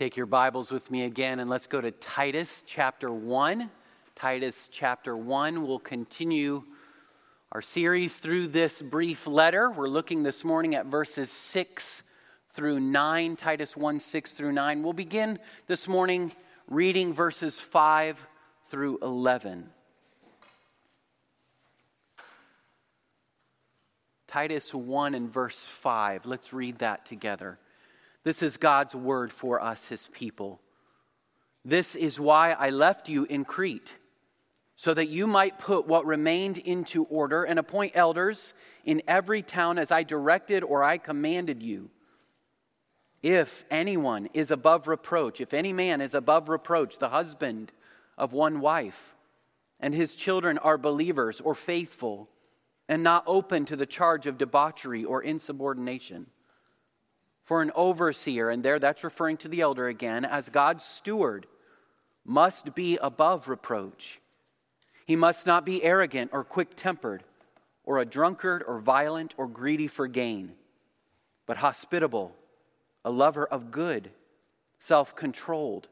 Take your Bibles with me again and let's go to Titus chapter 1. Titus chapter 1 will continue our series through this brief letter. We're looking this morning at verses 6 through 9, Titus 1 6 through 9. We'll begin this morning reading verses 5 through 11. Titus 1 and verse 5. Let's read that together. This is God's word for us, his people. This is why I left you in Crete, so that you might put what remained into order and appoint elders in every town as I directed or I commanded you. If anyone is above reproach, if any man is above reproach, the husband of one wife, and his children are believers or faithful, and not open to the charge of debauchery or insubordination. For an overseer, and there that's referring to the elder again, as God's steward, must be above reproach. He must not be arrogant or quick tempered, or a drunkard or violent or greedy for gain, but hospitable, a lover of good, self controlled,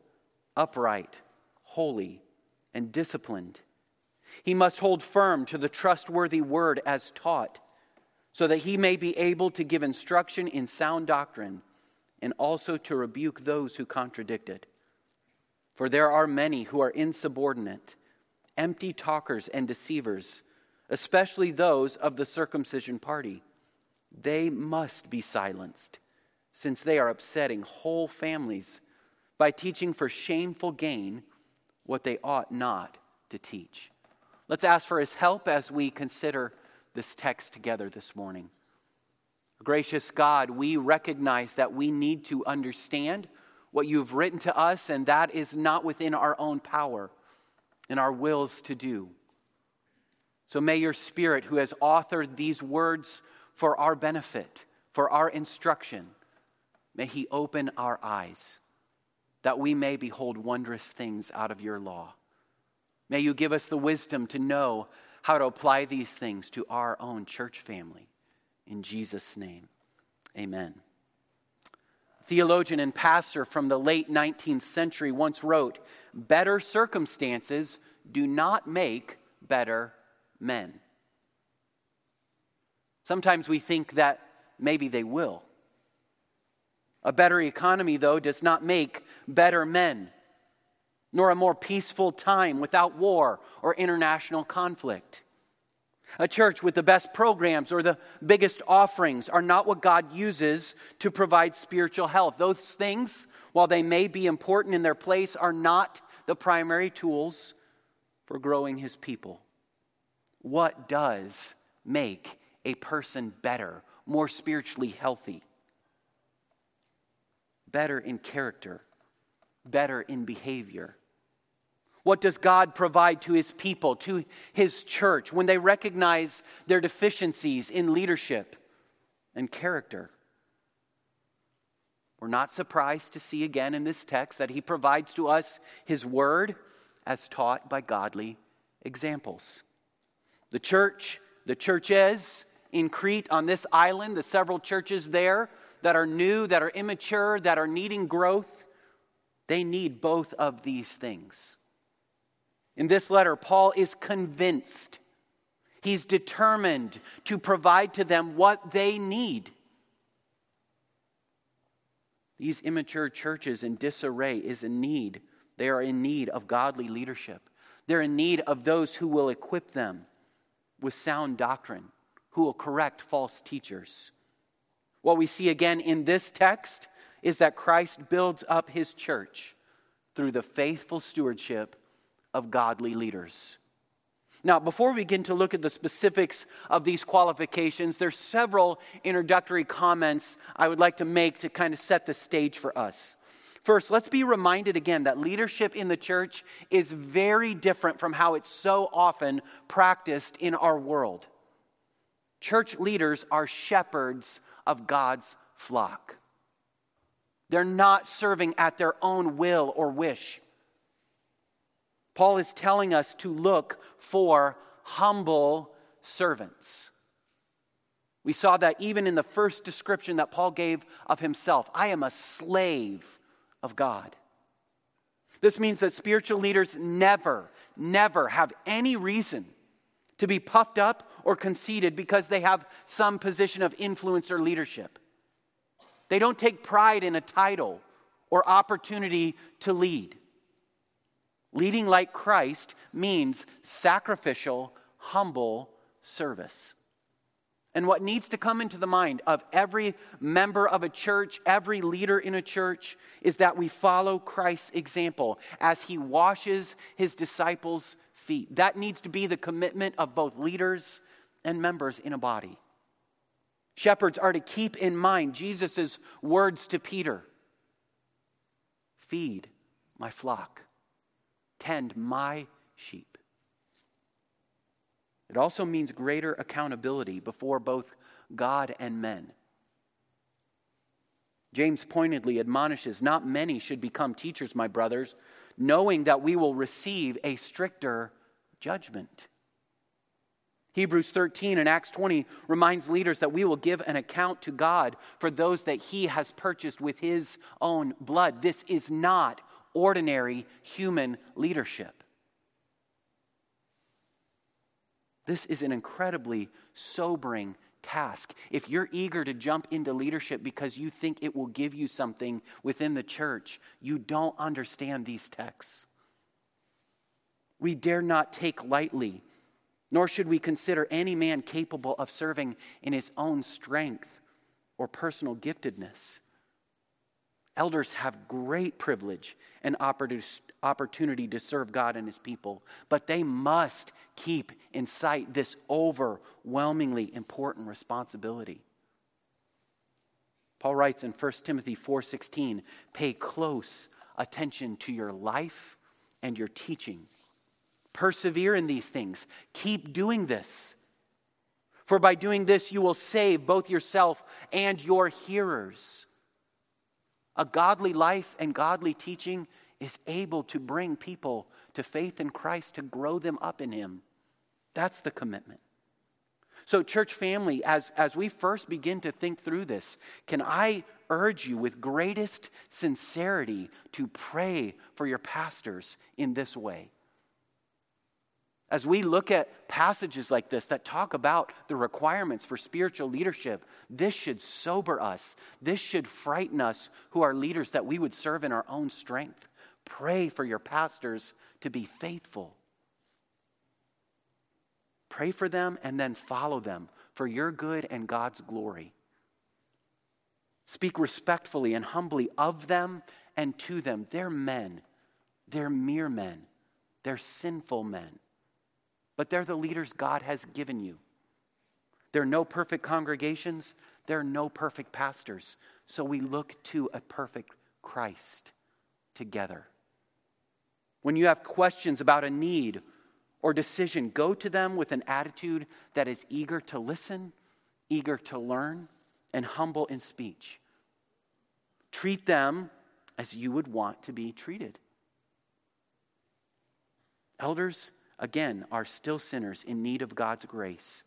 upright, holy, and disciplined. He must hold firm to the trustworthy word as taught, so that he may be able to give instruction in sound doctrine and also to rebuke those who contradict it. For there are many who are insubordinate, empty talkers, and deceivers, especially those of the circumcision party. They must be silenced, since they are upsetting whole families by teaching for shameful gain what they ought not to teach. Let's ask for his help as we consider this text together this morning. Gracious God, we recognize that we need to understand what you've written to us, and that is not within our own power and our wills to do. So may your Spirit, who has authored these words for our benefit, for our instruction, may he open our eyes that we may behold wondrous things out of your law. May you give us the wisdom to know how to apply these things to our own church family. In Jesus' name, amen. Theologian and pastor from the late 19th century once wrote Better circumstances do not make better men. Sometimes we think that maybe they will. A better economy, though, does not make better men nor a more peaceful time without war or international conflict. A church with the best programs or the biggest offerings are not what God uses to provide spiritual health. Those things, while they may be important in their place, are not the primary tools for growing his people. What does make a person better, more spiritually healthy? Better in character, better in behavior, what does God provide to his people, to his church, when they recognize their deficiencies in leadership and character? We're not surprised to see again in this text that he provides to us his word as taught by godly examples. The church, the churches in Crete on this island, the several churches there that are new, that are immature, that are needing growth, they need both of these things. In this letter, Paul is convinced, he's determined to provide to them what they need. These immature churches in disarray is in need. They are in need of godly leadership. They're in need of those who will equip them with sound doctrine, who will correct false teachers. What we see again in this text is that Christ builds up his church through the faithful stewardship of godly leaders. Now, before we begin to look at the specifics of these qualifications, there's several introductory comments I would like to make to kind of set the stage for us. First, let's be reminded again that leadership in the church is very different from how it's so often practiced in our world. Church leaders are shepherds of God's flock. They're not serving at their own will or wish. Paul is telling us to look for humble servants. We saw that even in the first description that Paul gave of himself I am a slave of God. This means that spiritual leaders never, never have any reason to be puffed up or conceited because they have some position of influence or leadership. They don't take pride in a title or opportunity to lead. Leading like Christ means sacrificial, humble service. And what needs to come into the mind of every member of a church, every leader in a church, is that we follow Christ's example as he washes his disciples' feet. That needs to be the commitment of both leaders and members in a body. Shepherds are to keep in mind Jesus' words to Peter Feed my flock, tend my sheep. It also means greater accountability before both God and men. James pointedly admonishes not many should become teachers, my brothers, knowing that we will receive a stricter judgment. Hebrews 13 and Acts 20 reminds leaders that we will give an account to God for those that he has purchased with his own blood. This is not ordinary human leadership. This is an incredibly sobering task. If you're eager to jump into leadership because you think it will give you something within the church, you don't understand these texts. We dare not take lightly, nor should we consider any man capable of serving in his own strength or personal giftedness. Elders have great privilege and opportunity to serve God and his people, but they must keep in sight this overwhelmingly important responsibility. Paul writes in 1 Timothy 4:16, "Pay close attention to your life and your teaching. Persevere in these things. Keep doing this. For by doing this you will save both yourself and your hearers." A godly life and godly teaching is able to bring people to faith in Christ, to grow them up in Him. That's the commitment. So, church family, as, as we first begin to think through this, can I urge you with greatest sincerity to pray for your pastors in this way? As we look at passages like this that talk about the requirements for spiritual leadership, this should sober us. This should frighten us who are leaders that we would serve in our own strength. Pray for your pastors to be faithful. Pray for them and then follow them for your good and God's glory. Speak respectfully and humbly of them and to them. They're men, they're mere men, they're sinful men but they're the leaders God has given you. There are no perfect congregations, there are no perfect pastors. So we look to a perfect Christ together. When you have questions about a need or decision, go to them with an attitude that is eager to listen, eager to learn, and humble in speech. Treat them as you would want to be treated. Elders, again, are still sinners in need of God's grace.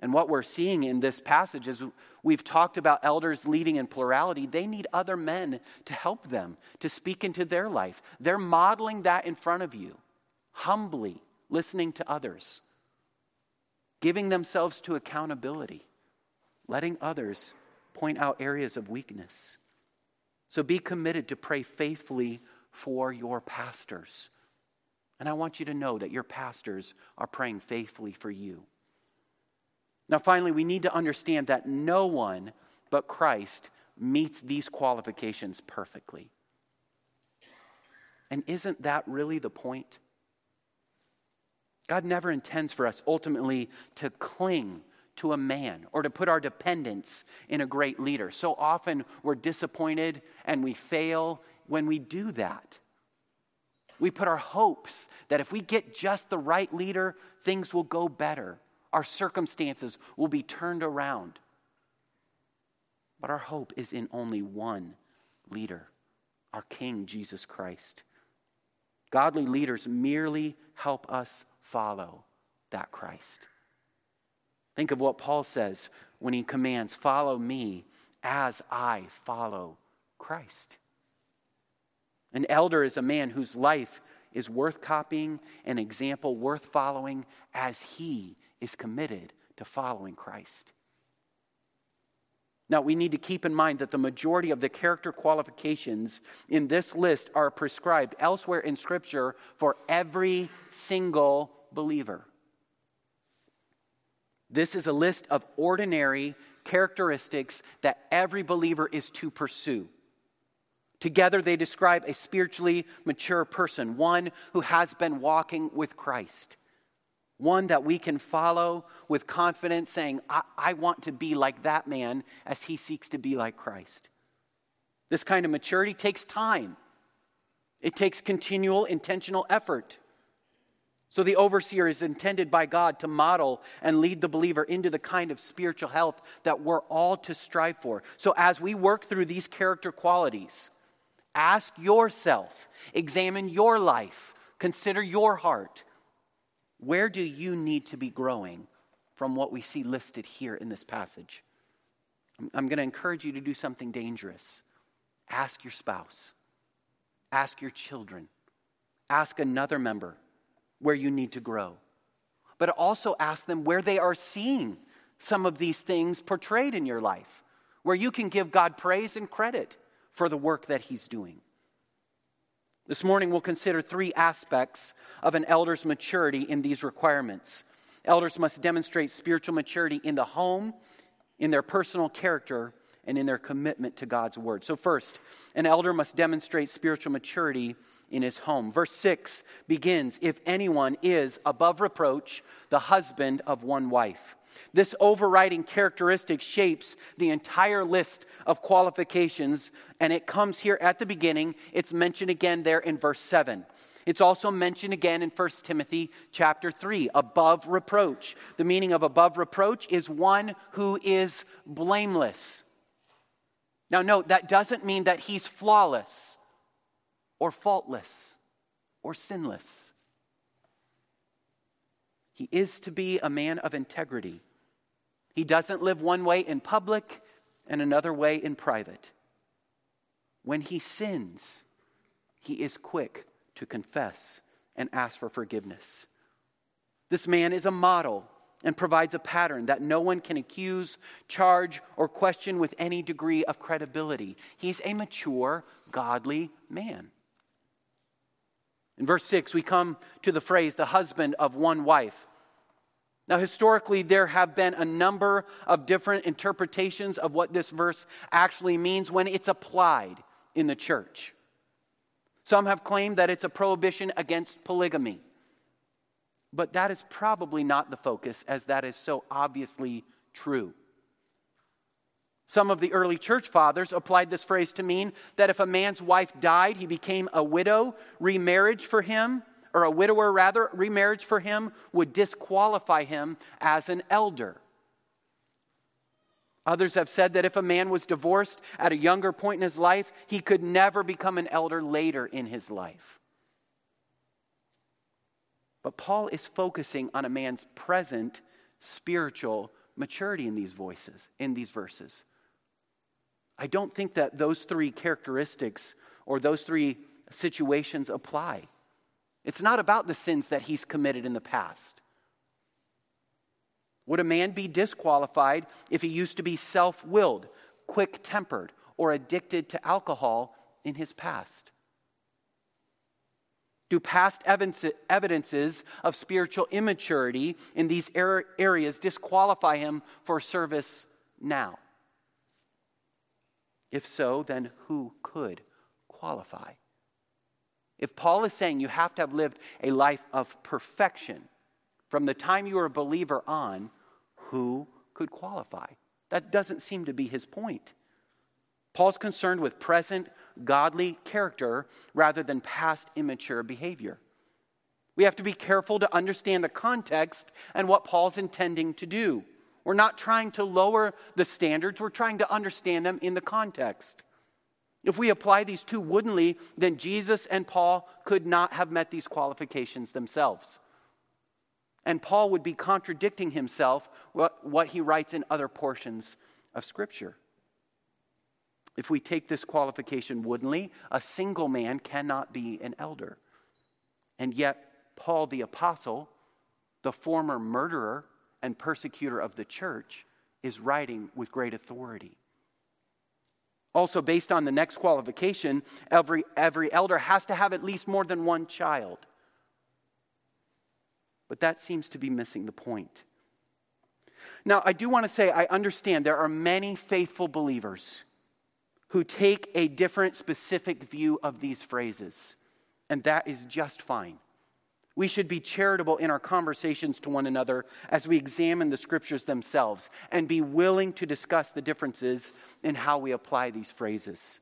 And what we're seeing in this passage is we've talked about elders leading in plurality. They need other men to help them, to speak into their life. They're modeling that in front of you, humbly listening to others, giving themselves to accountability, letting others point out areas of weakness. So be committed to pray faithfully for your pastors and I want you to know that your pastors are praying faithfully for you. Now, finally, we need to understand that no one but Christ meets these qualifications perfectly. And isn't that really the point? God never intends for us ultimately to cling to a man or to put our dependence in a great leader. So often we're disappointed and we fail when we do that. We put our hopes that if we get just the right leader, things will go better. Our circumstances will be turned around. But our hope is in only one leader, our King, Jesus Christ. Godly leaders merely help us follow that Christ. Think of what Paul says when he commands, Follow me as I follow Christ. An elder is a man whose life is worth copying, an example worth following, as he is committed to following Christ. Now, we need to keep in mind that the majority of the character qualifications in this list are prescribed elsewhere in Scripture for every single believer. This is a list of ordinary characteristics that every believer is to pursue. Together, they describe a spiritually mature person, one who has been walking with Christ, one that we can follow with confidence, saying, I, I, want to be like that man as he seeks to be like Christ. This kind of maturity takes time, it takes continual, intentional effort. So, the overseer is intended by God to model and lead the believer into the kind of spiritual health that we're all to strive for. So, as we work through these character qualities, ask yourself, examine your life, consider your heart. Where do you need to be growing from what we see listed here in this passage? I'm going to encourage you to do something dangerous. Ask your spouse, ask your children, ask another member where you need to grow. But also ask them where they are seeing some of these things portrayed in your life, where you can give God praise and credit for the work that He's doing. This morning, we'll consider three aspects of an elder's maturity in these requirements. Elders must demonstrate spiritual maturity in the home, in their personal character, and in their commitment to God's word. So, first, an elder must demonstrate spiritual maturity in his home. Verse 6 begins If anyone is above reproach, the husband of one wife. This overriding characteristic shapes the entire list of qualifications, and it comes here at the beginning. It's mentioned again there in verse 7. It's also mentioned again in 1 Timothy chapter 3, above reproach. The meaning of above reproach is one who is blameless. Now, note, that doesn't mean that he's flawless or faultless or sinless. He is to be a man of integrity. He doesn't live one way in public and another way in private. When he sins, he is quick to confess and ask for forgiveness. This man is a model and provides a pattern that no one can accuse, charge, or question with any degree of credibility. He's a mature, godly man. In verse 6, we come to the phrase, the husband of one wife. Now, historically, there have been a number of different interpretations of what this verse actually means when it's applied in the church. Some have claimed that it's a prohibition against polygamy. But that is probably not the focus, as that is so obviously true. Some of the early church fathers applied this phrase to mean that if a man's wife died, he became a widow, remarriage for him, or a widower rather, remarriage for him would disqualify him as an elder. Others have said that if a man was divorced at a younger point in his life, he could never become an elder later in his life. But Paul is focusing on a man's present spiritual maturity in these voices, in these verses. I don't think that those three characteristics or those three situations apply. It's not about the sins that he's committed in the past. Would a man be disqualified if he used to be self willed, quick tempered, or addicted to alcohol in his past? Do past evidences of spiritual immaturity in these er, areas disqualify him for service now? If so, then who could qualify? If Paul is saying you have to have lived a life of perfection from the time you were a believer on, who could qualify? That doesn't seem to be his point. Paul's concerned with present godly character rather than past immature behavior. We have to be careful to understand the context and what Paul's intending to do. We're not trying to lower the standards, we're trying to understand them in the context. If we apply these two woodenly, then Jesus and Paul could not have met these qualifications themselves. And Paul would be contradicting himself, what, what he writes in other portions of Scripture. If we take this qualification woodenly, a single man cannot be an elder. And yet, Paul the Apostle, the former murderer and persecutor of the church, is writing with great authority. Also, based on the next qualification, every, every elder has to have at least more than one child. But that seems to be missing the point. Now, I do want to say I understand there are many faithful believers who take a different specific view of these phrases, and that is just fine. We should be charitable in our conversations to one another as we examine the scriptures themselves and be willing to discuss the differences in how we apply these phrases.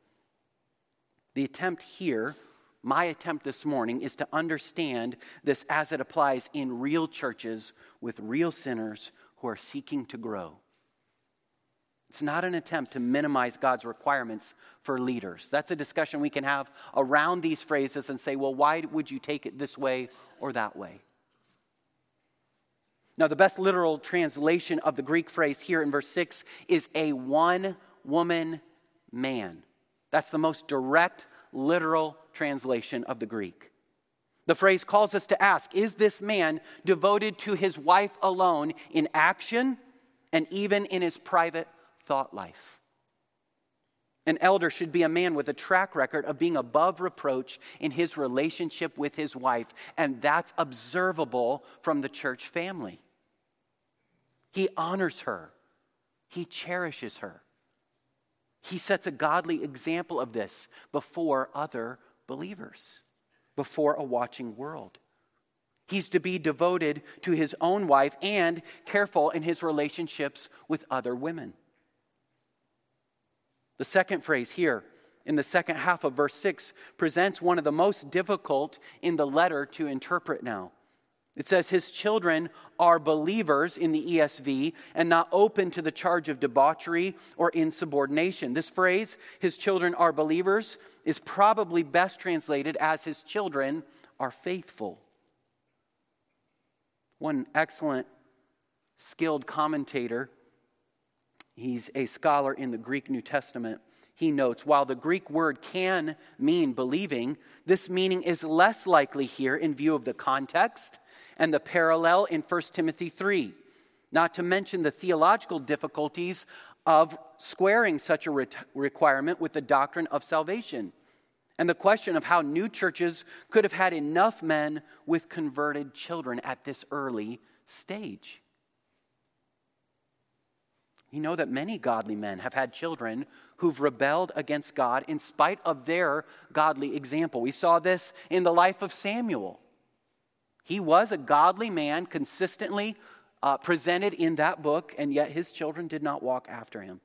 The attempt here, my attempt this morning, is to understand this as it applies in real churches with real sinners who are seeking to grow. It's not an attempt to minimize God's requirements for leaders. That's a discussion we can have around these phrases and say, well, why would you take it this way or that way? Now, the best literal translation of the Greek phrase here in verse 6 is a one woman man. That's the most direct, literal translation of the Greek. The phrase calls us to ask Is this man devoted to his wife alone in action and even in his private thought life. An elder should be a man with a track record of being above reproach in his relationship with his wife, and that's observable from the church family. He honors her, he cherishes her. He sets a godly example of this before other believers, before a watching world. He's to be devoted to his own wife and careful in his relationships with other women. The second phrase here in the second half of verse 6 presents one of the most difficult in the letter to interpret now. It says, His children are believers in the ESV and not open to the charge of debauchery or insubordination. This phrase, His children are believers, is probably best translated as His children are faithful. One excellent, skilled commentator He's a scholar in the Greek New Testament. He notes while the Greek word can mean believing, this meaning is less likely here in view of the context and the parallel in 1 Timothy 3, not to mention the theological difficulties of squaring such a re- requirement with the doctrine of salvation and the question of how new churches could have had enough men with converted children at this early stage. You know that many godly men have had children who've rebelled against God in spite of their godly example. We saw this in the life of Samuel. He was a godly man, consistently uh, presented in that book, and yet his children did not walk after him.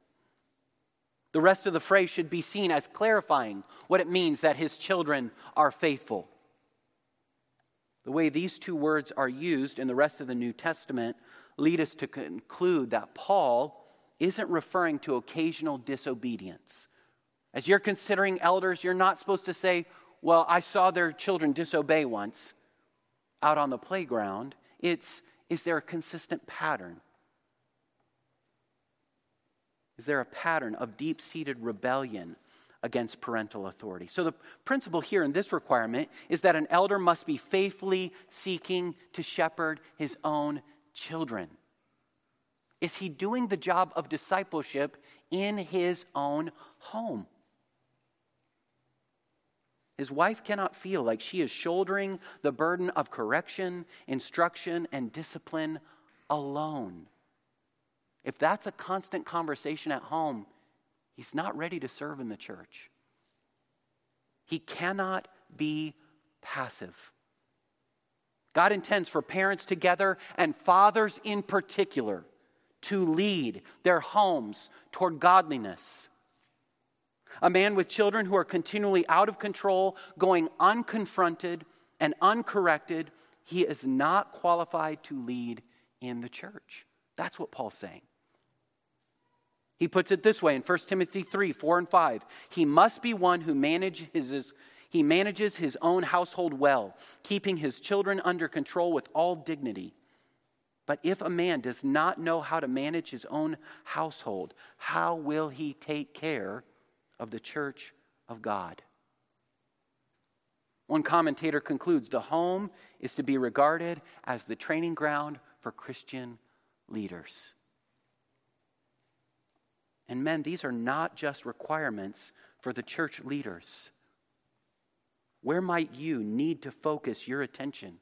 The rest of the phrase should be seen as clarifying what it means that his children are faithful. The way these two words are used in the rest of the New Testament lead us to conclude that Paul isn't referring to occasional disobedience. As you're considering elders, you're not supposed to say, Well, I saw their children disobey once out on the playground. It's, Is there a consistent pattern? Is there a pattern of deep seated rebellion against parental authority? So, the principle here in this requirement is that an elder must be faithfully seeking to shepherd his own children. Is he doing the job of discipleship in his own home? His wife cannot feel like she is shouldering the burden of correction, instruction, and discipline alone. If that's a constant conversation at home, he's not ready to serve in the church. He cannot be passive. God intends for parents together and fathers in particular to lead their homes toward godliness. A man with children who are continually out of control, going unconfronted and uncorrected, he is not qualified to lead in the church. That's what Paul's saying. He puts it this way in 1 Timothy 3 4 and 5. He must be one who manages his, he manages his own household well, keeping his children under control with all dignity. But if a man does not know how to manage his own household, how will he take care of the church of God. One commentator concludes the home is to be regarded as the training ground for Christian leaders. And men, these are not just requirements for the church leaders. Where might you need to focus your attention?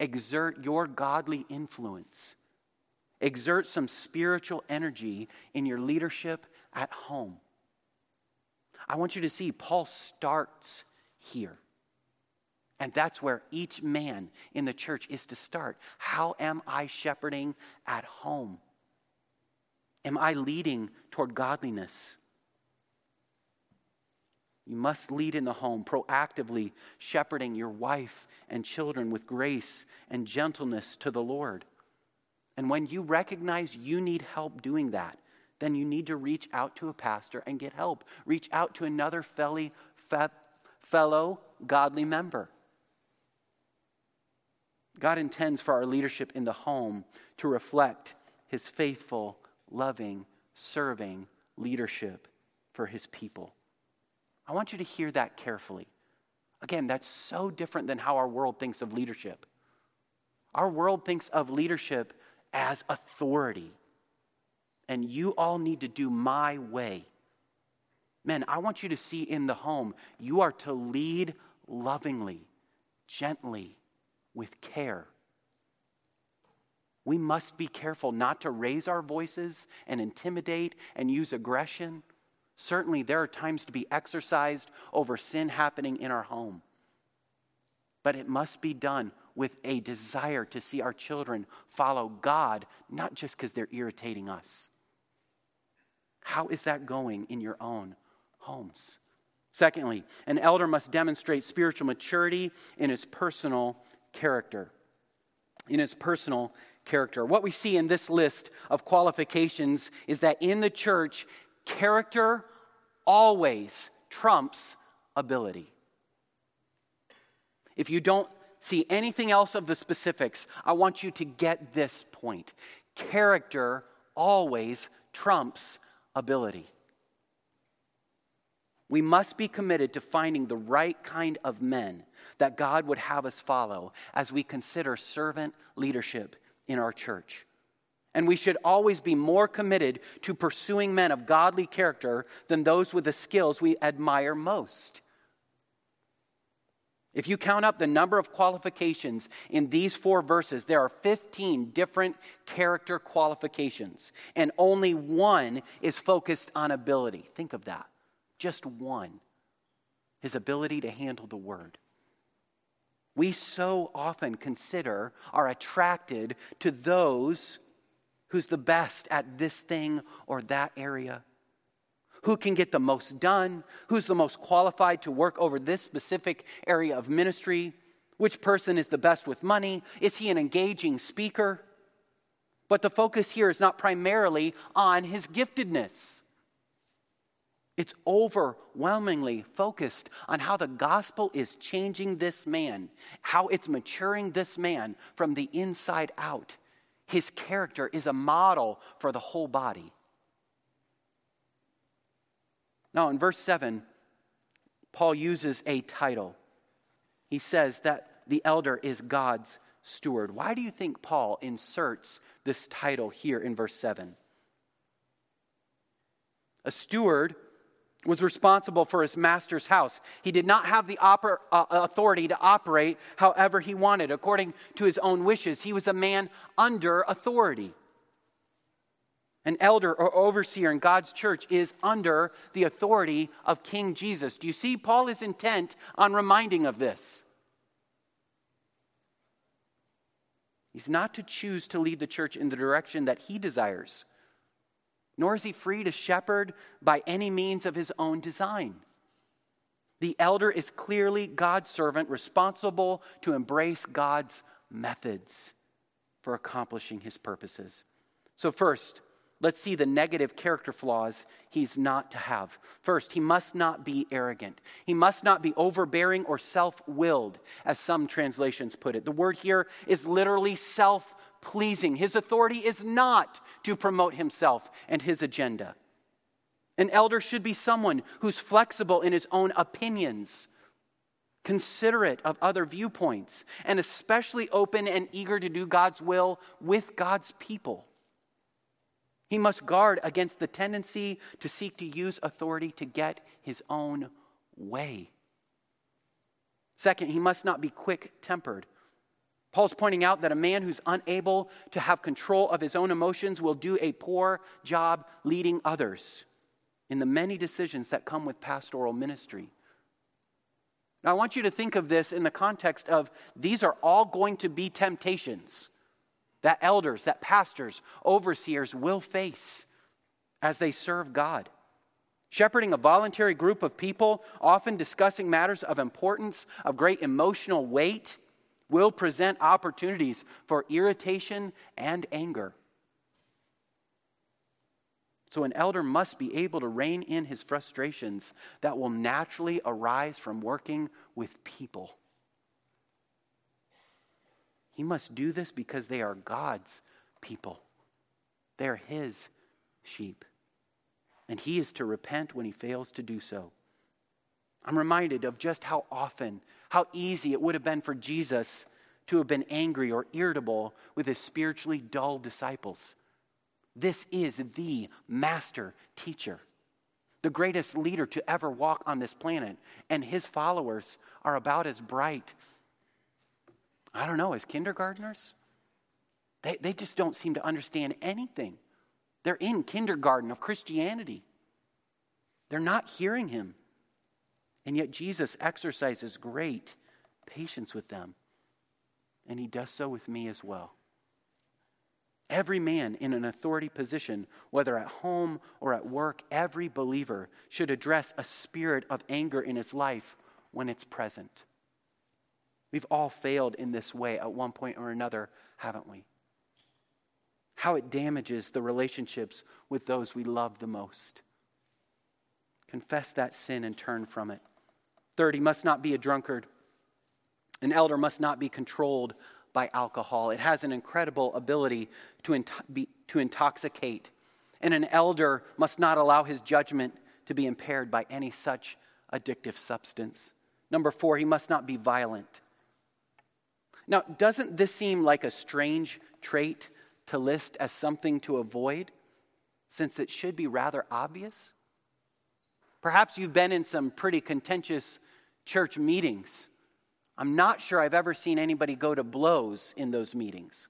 Exert your godly influence. Exert some spiritual energy in your leadership at home. I want you to see Paul starts here. And that's where each man in the church is to start. How am I shepherding at home? Am I leading toward godliness? You must lead in the home, proactively shepherding your wife and children with grace and gentleness to the Lord. And when you recognize you need help doing that, then you need to reach out to a pastor and get help. Reach out to another fellow, godly member. God intends for our leadership in the home to reflect his faithful, loving, serving leadership for his people. I want you to hear that carefully. Again, that's so different than how our world thinks of leadership. Our world thinks of leadership as authority, and you all need to do my way. Men, I want you to see in the home, you are to lead lovingly, gently, with care. We must be careful not to raise our voices and intimidate and use aggression. Certainly, there are times to be exercised over sin happening in our home. But it must be done with a desire to see our children follow God, not just because they're irritating us. How is that going in your own homes? Secondly, an elder must demonstrate spiritual maturity in his personal character. In his personal character. What we see in this list of qualifications is that in the church, character always trumps ability. If you don't see anything else of the specifics, I want you to get this point. Character always trumps ability. We must be committed to finding the right kind of men that God would have us follow as we consider servant leadership in our church. And we should always be more committed to pursuing men of godly character than those with the skills we admire most. If you count up the number of qualifications in these four verses, there are 15 different character qualifications, and only one is focused on ability. Think of that. Just one his ability to handle the word. We so often consider, are attracted to those who's the best at this thing or that area, who can get the most done, who's the most qualified to work over this specific area of ministry, which person is the best with money, is he an engaging speaker? But the focus here is not primarily on his giftedness. It's overwhelmingly focused on how the gospel is changing this man, how it's maturing this man from the inside out. His character is a model for the whole body. Now, in verse 7, Paul uses a title. He says that the elder is God's steward. Why do you think Paul inserts this title here in verse 7? A steward was responsible for his master's house. He did not have the oper- uh, authority to operate however he wanted, according to his own wishes. He was a man under authority. An elder or overseer in God's church is under the authority of King Jesus. Do you see? Paul is intent on reminding of this. He's not to choose to lead the church in the direction that he desires nor is he free to shepherd by any means of his own design. The elder is clearly God's servant, responsible to embrace God's methods for accomplishing his purposes. So, first, let's see the negative character flaws he's not to have. First, he must not be arrogant. He must not be overbearing or self willed, as some translations put it. The word here is literally self pleasing. His authority is not to promote himself and his agenda. An elder should be someone who's flexible in his own opinions, considerate of other viewpoints, and especially open and eager to do God's will with God's people. He must guard against the tendency to seek to use authority to get his own way. Second, he must not be quick tempered. Paul's pointing out that a man who's unable to have control of his own emotions will do a poor job leading others in the many decisions that come with pastoral ministry. Now, I want you to think of this in the context of these are all going to be temptations that elders, that pastors, overseers will face as they serve God. Shepherding a voluntary group of people, often discussing matters of importance, of great emotional weight, will present opportunities for irritation and anger. So, an elder must be able to rein in his frustrations that will naturally arise from working with people. He must do this because they are God's people, they are his sheep. And he is to repent when he fails to do so. I'm reminded of just how often, how easy it would have been for Jesus to have been angry or irritable with his spiritually dull disciples. This is the master teacher, the greatest leader to ever walk on this planet. And his followers are about as bright, I don't know, as kindergartners. They, they just don't seem to understand anything. They're in kindergarten of Christianity. They're not hearing him. And yet Jesus exercises great patience with them. And he does so with me as well. Every man in an authority position, whether at home or at work, every believer should address a spirit of anger in his life when it's present. We've all failed in this way at one point or another, haven't we? How it damages the relationships with those we love the most. Confess that sin and turn from it. Third, he must not be a drunkard. An elder must not be controlled by alcohol. It has an incredible ability to, in- be, to intoxicate. And an elder must not allow his judgment to be impaired by any such addictive substance. Number four, he must not be violent. Now, doesn't this seem like a strange trait to list as something to avoid, since it should be rather obvious? Perhaps you've been in some pretty contentious church meetings I'm not sure I've ever seen anybody go to blows in those meetings.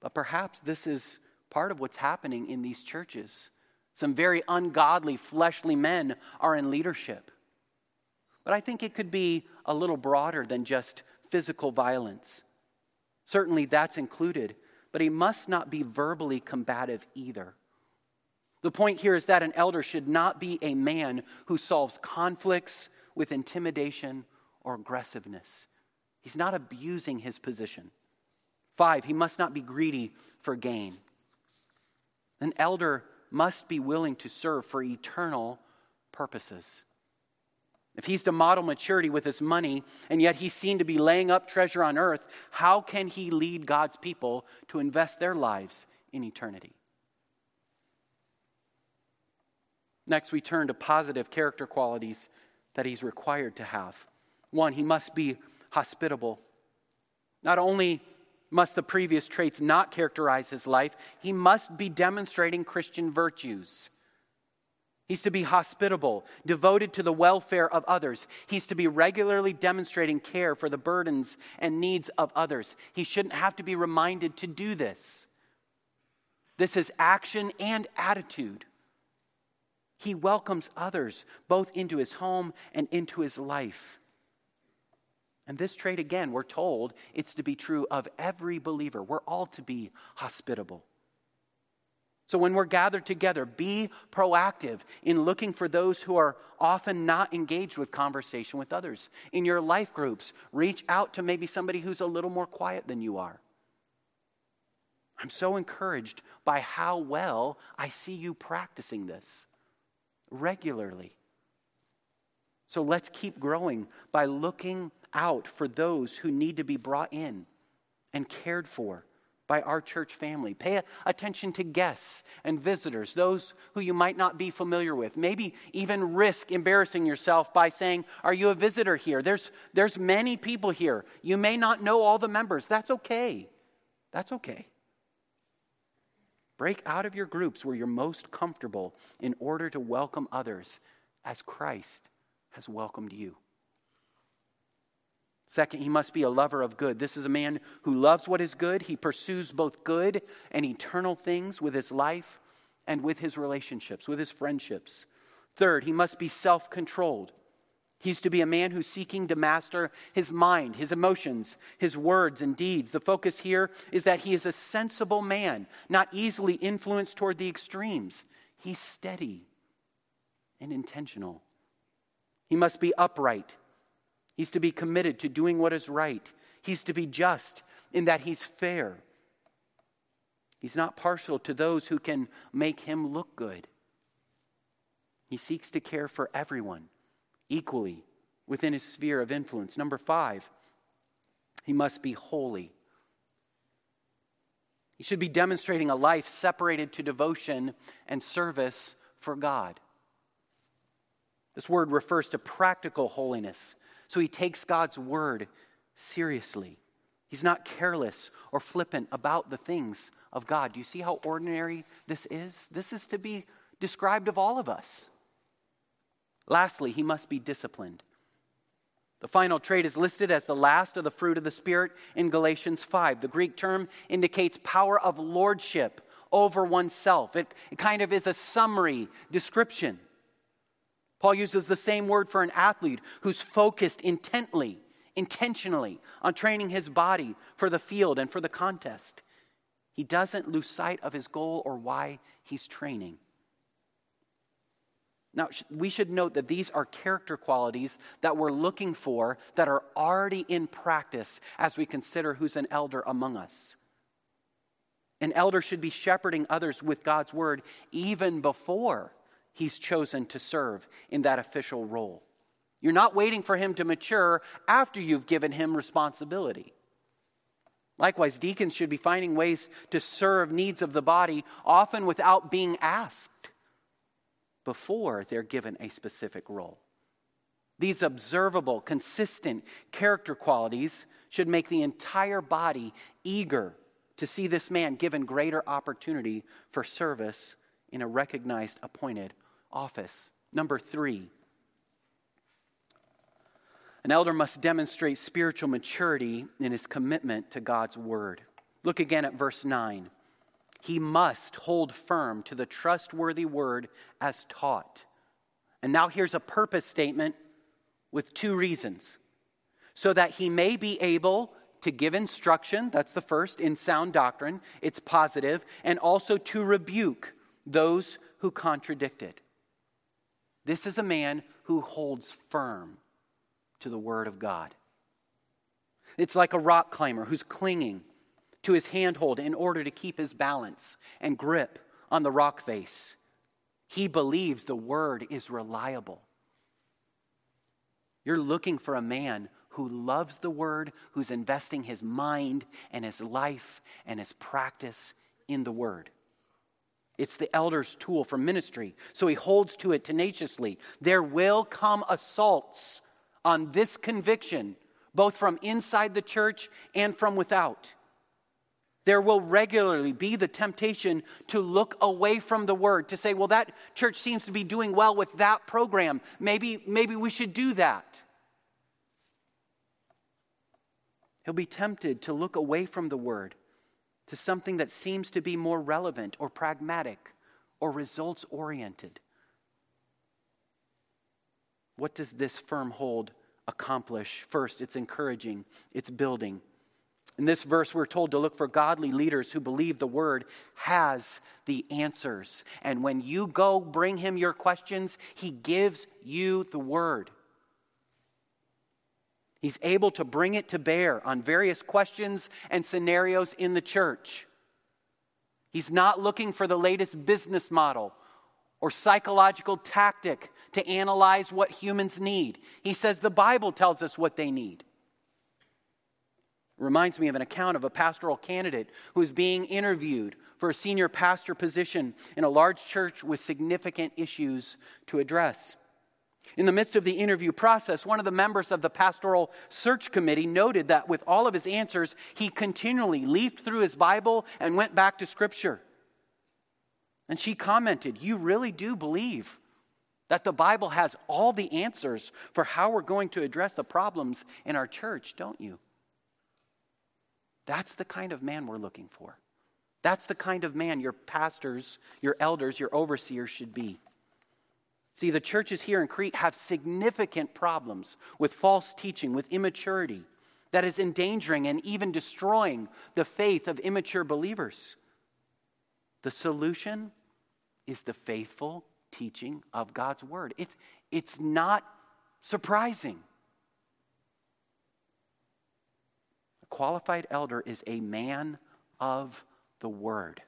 But perhaps this is part of what's happening in these churches. Some very ungodly, fleshly men are in leadership. But I think it could be a little broader than just physical violence. Certainly that's included, but he must not be verbally combative either. The point here is that an elder should not be a man who solves conflicts with intimidation or aggressiveness. He's not abusing his position. Five, he must not be greedy for gain. An elder must be willing to serve for eternal purposes. If he's to model maturity with his money, and yet he's seen to be laying up treasure on earth, how can he lead God's people to invest their lives in eternity? Next, we turn to positive character qualities that he's required to have. One, he must be hospitable. Not only must the previous traits not characterize his life, he must be demonstrating Christian virtues. He's to be hospitable, devoted to the welfare of others. He's to be regularly demonstrating care for the burdens and needs of others. He shouldn't have to be reminded to do this. This is action and attitude. He welcomes others both into his home and into his life. And this trait, again, we're told it's to be true of every believer. We're all to be hospitable. So when we're gathered together, be proactive in looking for those who are often not engaged with conversation with others. In your life groups, reach out to maybe somebody who's a little more quiet than you are. I'm so encouraged by how well I see you practicing this regularly. So let's keep growing by looking out for those who need to be brought in and cared for by our church family. Pay attention to guests and visitors, those who you might not be familiar with. Maybe even risk embarrassing yourself by saying, Are you a visitor here? There's, there's many people here. You may not know all the members. That's okay. That's okay. Break out of your groups where you're most comfortable in order to welcome others as Christ has welcomed you. Second, he must be a lover of good. This is a man who loves what is good. He pursues both good and eternal things with his life and with his relationships, with his friendships. Third, he must be self controlled. He's to be a man who's seeking to master his mind, his emotions, his words and deeds. The focus here is that he is a sensible man, not easily influenced toward the extremes. He's steady and intentional. He must be upright He's to be committed to doing what is right. He's to be just in that he's fair. He's not partial to those who can make him look good. He seeks to care for everyone equally within his sphere of influence. Number five, he must be holy. He should be demonstrating a life separated to devotion and service for God. This word refers to practical holiness so he takes God's word seriously. He's not careless or flippant about the things of God. Do you see how ordinary this is? This is to be described of all of us. Lastly, he must be disciplined. The final trait is listed as the last of the fruit of the Spirit in Galatians 5. The Greek term indicates power of lordship over oneself. It, it kind of is a summary description. Paul uses the same word for an athlete who's focused intently, intentionally on training his body for the field and for the contest. He doesn't lose sight of his goal or why he's training. Now, we should note that these are character qualities that we're looking for that are already in practice as we consider who's an elder among us. An elder should be shepherding others with God's word even before he's chosen to serve in that official role. You're not waiting for him to mature after you've given him responsibility. Likewise, deacons should be finding ways to serve needs of the body, often without being asked before they're given a specific role. These observable, consistent character qualities should make the entire body eager to see this man given greater opportunity for service in a recognized, appointed office. Number three, an elder must demonstrate spiritual maturity in his commitment to God's word. Look again at verse 9. He must hold firm to the trustworthy word as taught. And now here's a purpose statement with two reasons. So that he may be able to give instruction, that's the first, in sound doctrine, it's positive, and also to rebuke those who contradict it. This is a man who holds firm to the Word of God. It's like a rock climber who's clinging to his handhold in order to keep his balance and grip on the rock face. He believes the Word is reliable. You're looking for a man who loves the Word, who's investing his mind and his life and his practice in the Word. It's the elder's tool for ministry, so he holds to it tenaciously. There will come assaults on this conviction, both from inside the church and from without. There will regularly be the temptation to look away from the word, to say, well, that church seems to be doing well with that program. Maybe, maybe we should do that. He'll be tempted to look away from the word to something that seems to be more relevant or pragmatic or results oriented. What does this firm hold accomplish? First, it's encouraging, it's building. In this verse, we're told to look for godly leaders who believe the word has the answers. And when you go bring him your questions, he gives you the word. He's able to bring it to bear on various questions and scenarios in the church. He's not looking for the latest business model or psychological tactic to analyze what humans need. He says the Bible tells us what they need. Reminds me of an account of a pastoral candidate who is being interviewed for a senior pastor position in a large church with significant issues to address. In the midst of the interview process, one of the members of the pastoral search committee noted that with all of his answers, he continually leafed through his Bible and went back to Scripture. And she commented, You really do believe that the Bible has all the answers for how we're going to address the problems in our church, don't you? That's the kind of man we're looking for. That's the kind of man your pastors, your elders, your overseers should be. See, the churches here in Crete have significant problems with false teaching, with immaturity that is endangering and even destroying the faith of immature believers. The solution is the faithful teaching of God's word. It's, it's not surprising. A qualified elder is a man of the word.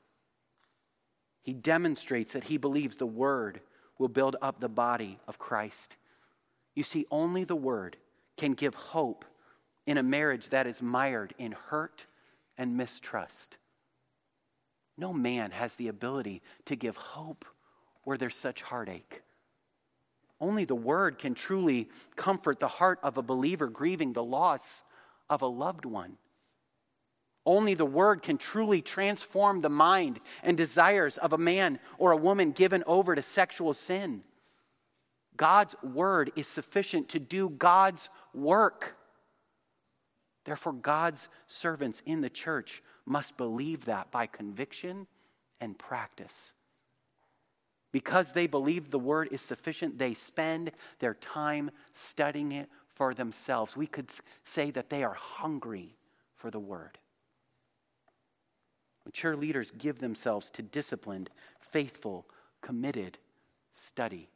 He demonstrates that he believes the word will build up the body of Christ. You see, only the word can give hope in a marriage that is mired in hurt and mistrust. No man has the ability to give hope where there's such heartache. Only the Word can truly comfort the heart of a believer grieving the loss of a loved one. Only the Word can truly transform the mind and desires of a man or a woman given over to sexual sin. God's Word is sufficient to do God's work. Therefore, God's servants in the church must believe that by conviction and practice. Because they believe the word is sufficient, they spend their time studying it for themselves. We could say that they are hungry for the word. Mature leaders give themselves to disciplined, faithful, committed study.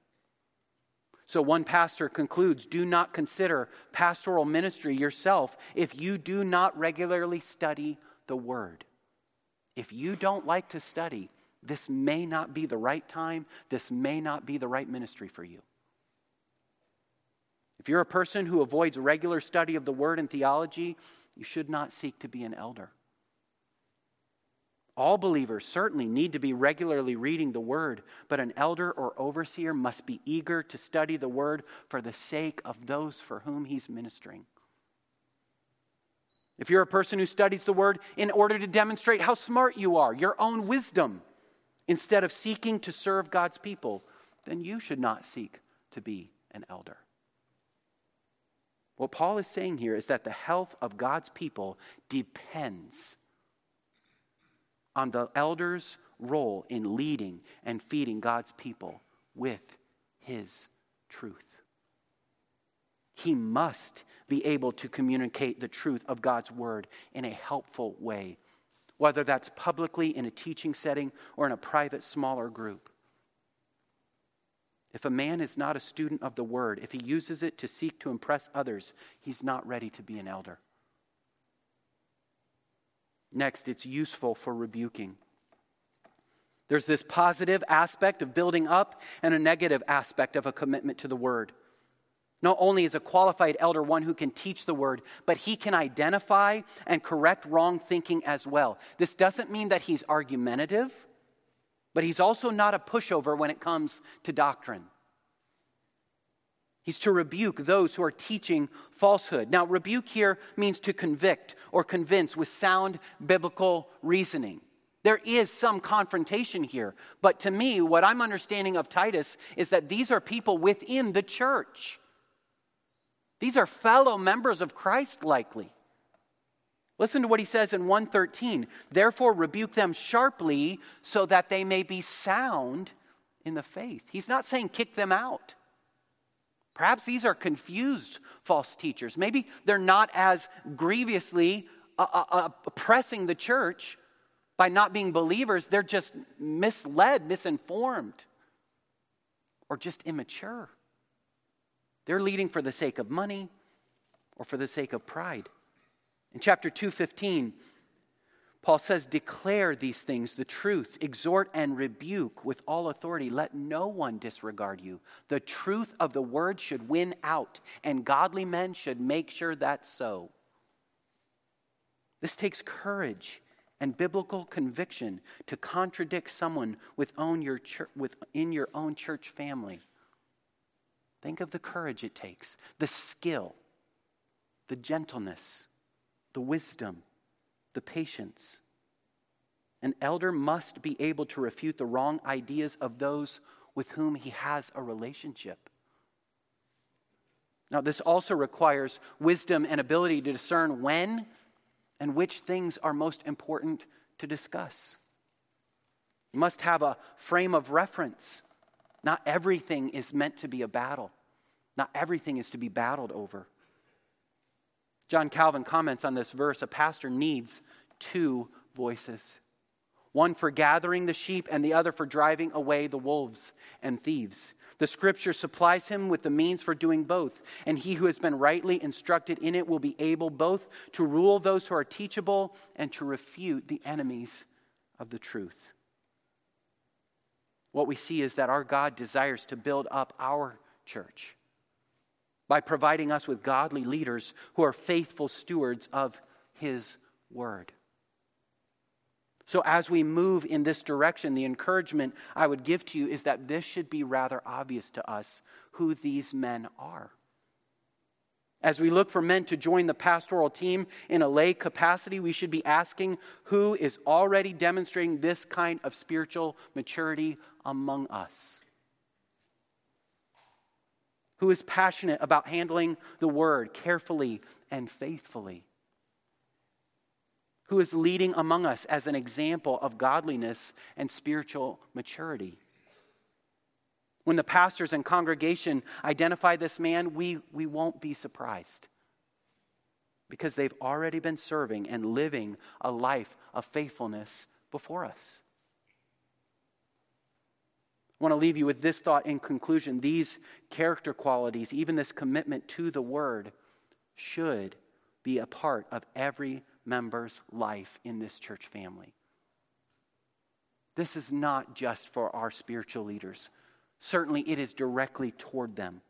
So, one pastor concludes do not consider pastoral ministry yourself if you do not regularly study the Word. If you don't like to study, this may not be the right time. This may not be the right ministry for you. If you're a person who avoids regular study of the Word and theology, you should not seek to be an elder. All believers certainly need to be regularly reading the Word, but an elder or overseer must be eager to study the Word for the sake of those for whom he's ministering. If you're a person who studies the word in order to demonstrate how smart you are, your own wisdom, instead of seeking to serve God's people, then you should not seek to be an elder. What Paul is saying here is that the health of God's people depends on the elder's role in leading and feeding God's people with his truth. He must be able to communicate the truth of God's word in a helpful way, whether that's publicly in a teaching setting or in a private, smaller group. If a man is not a student of the word, if he uses it to seek to impress others, he's not ready to be an elder. Next, it's useful for rebuking. There's this positive aspect of building up and a negative aspect of a commitment to the word. Not only is a qualified elder one who can teach the word, but he can identify and correct wrong thinking as well. This doesn't mean that he's argumentative, but he's also not a pushover when it comes to doctrine. He's to rebuke those who are teaching falsehood. Now, rebuke here means to convict or convince with sound biblical reasoning. There is some confrontation here, but to me, what I'm understanding of Titus is that these are people within the church. These are fellow members of Christ, likely. Listen to what he says in 113. Therefore, rebuke them sharply so that they may be sound in the faith. He's not saying kick them out. Perhaps these are confused false teachers. Maybe they're not as grievously uh, uh, uh oppressing the church by not being believers. They're just misled, misinformed, or just immature. They're leading for the sake of money or for the sake of pride. In chapter 215, Paul says, Declare these things, the truth, exhort and rebuke with all authority. Let no one disregard you. The truth of the word should win out, and godly men should make sure that's so. This takes courage and biblical conviction to contradict someone within your, your own church family. Think of the courage it takes, the skill, the gentleness, the wisdom, the patience. An elder must be able to refute the wrong ideas of those with whom he has a relationship. Now, this also requires wisdom and ability to discern when and which things are most important to discuss. You must have a frame of reference. Not everything is meant to be a battle, not everything is to be battled over. John Calvin comments on this verse a pastor needs two voices one for gathering the sheep, and the other for driving away the wolves and thieves. The scripture supplies him with the means for doing both, and he who has been rightly instructed in it will be able both to rule those who are teachable and to refute the enemies of the truth. What we see is that our God desires to build up our church by providing us with godly leaders who are faithful stewards of his word. So, as we move in this direction, the encouragement I would give to you is that this should be rather obvious to us who these men are. As we look for men to join the pastoral team in a lay capacity, we should be asking who is already demonstrating this kind of spiritual maturity among us. Who is passionate about handling the word carefully and faithfully? who is leading among us as an example of godliness and spiritual maturity. When the pastors and congregation identify this man, we, we won't be surprised because they've already been serving and living a life of faithfulness before us. I want to leave you with this thought in conclusion. These character qualities, even this commitment to the word, should be a part of every member's life in this church family. This is not just for our spiritual leaders. Certainly, it is directly toward them,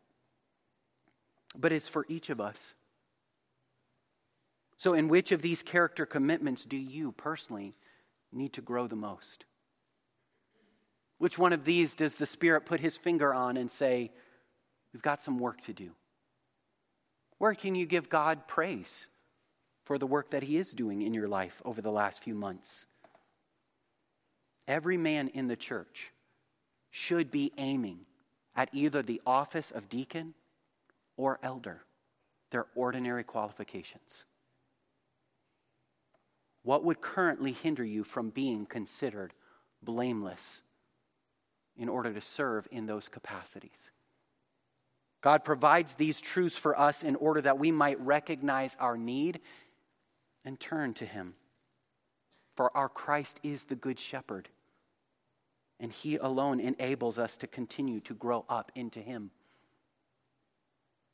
but it's for each of us. So, in which of these character commitments do you personally need to grow the most? Which one of these does the Spirit put his finger on and say, We've got some work to do? Where can you give God praise? for the work that He is doing in your life over the last few months. Every man in the church should be aiming at either the office of deacon or elder, their ordinary qualifications. What would currently hinder you from being considered blameless in order to serve in those capacities? God provides these truths for us in order that we might recognize our need and turn to him. For our Christ is the Good Shepherd, and he alone enables us to continue to grow up into him.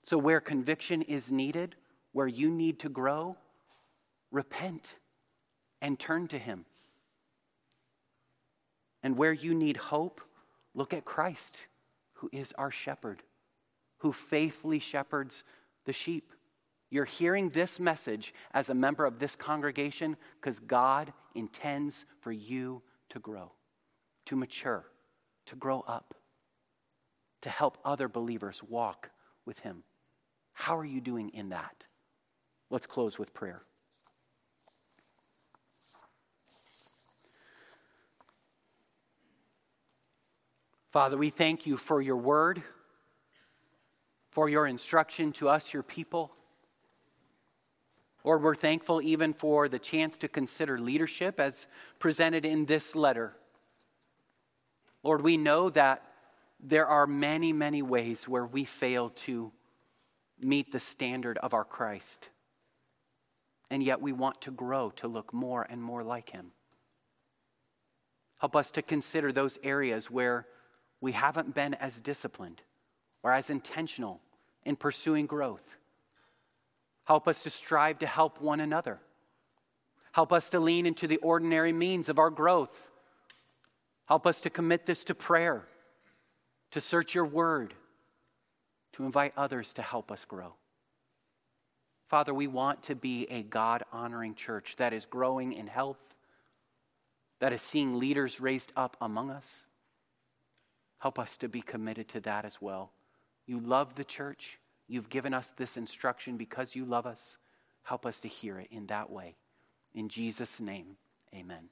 So, where conviction is needed, where you need to grow, repent and turn to him. And where you need hope, look at Christ, who is our shepherd, who faithfully shepherds the sheep. You're hearing this message as a member of this congregation because God intends for you to grow, to mature, to grow up, to help other believers walk with Him. How are you doing in that? Let's close with prayer. Father, we thank you for your word, for your instruction to us, your people. Lord, we're thankful even for the chance to consider leadership as presented in this letter. Lord, we know that there are many, many ways where we fail to meet the standard of our Christ. And yet we want to grow to look more and more like Him. Help us to consider those areas where we haven't been as disciplined or as intentional in pursuing growth. Help us to strive to help one another. Help us to lean into the ordinary means of our growth. Help us to commit this to prayer, to search your word, to invite others to help us grow. Father, we want to be a God honoring church that is growing in health, that is seeing leaders raised up among us. Help us to be committed to that as well. You love the church. You've given us this instruction because you love us. Help us to hear it in that way. In Jesus' name, amen.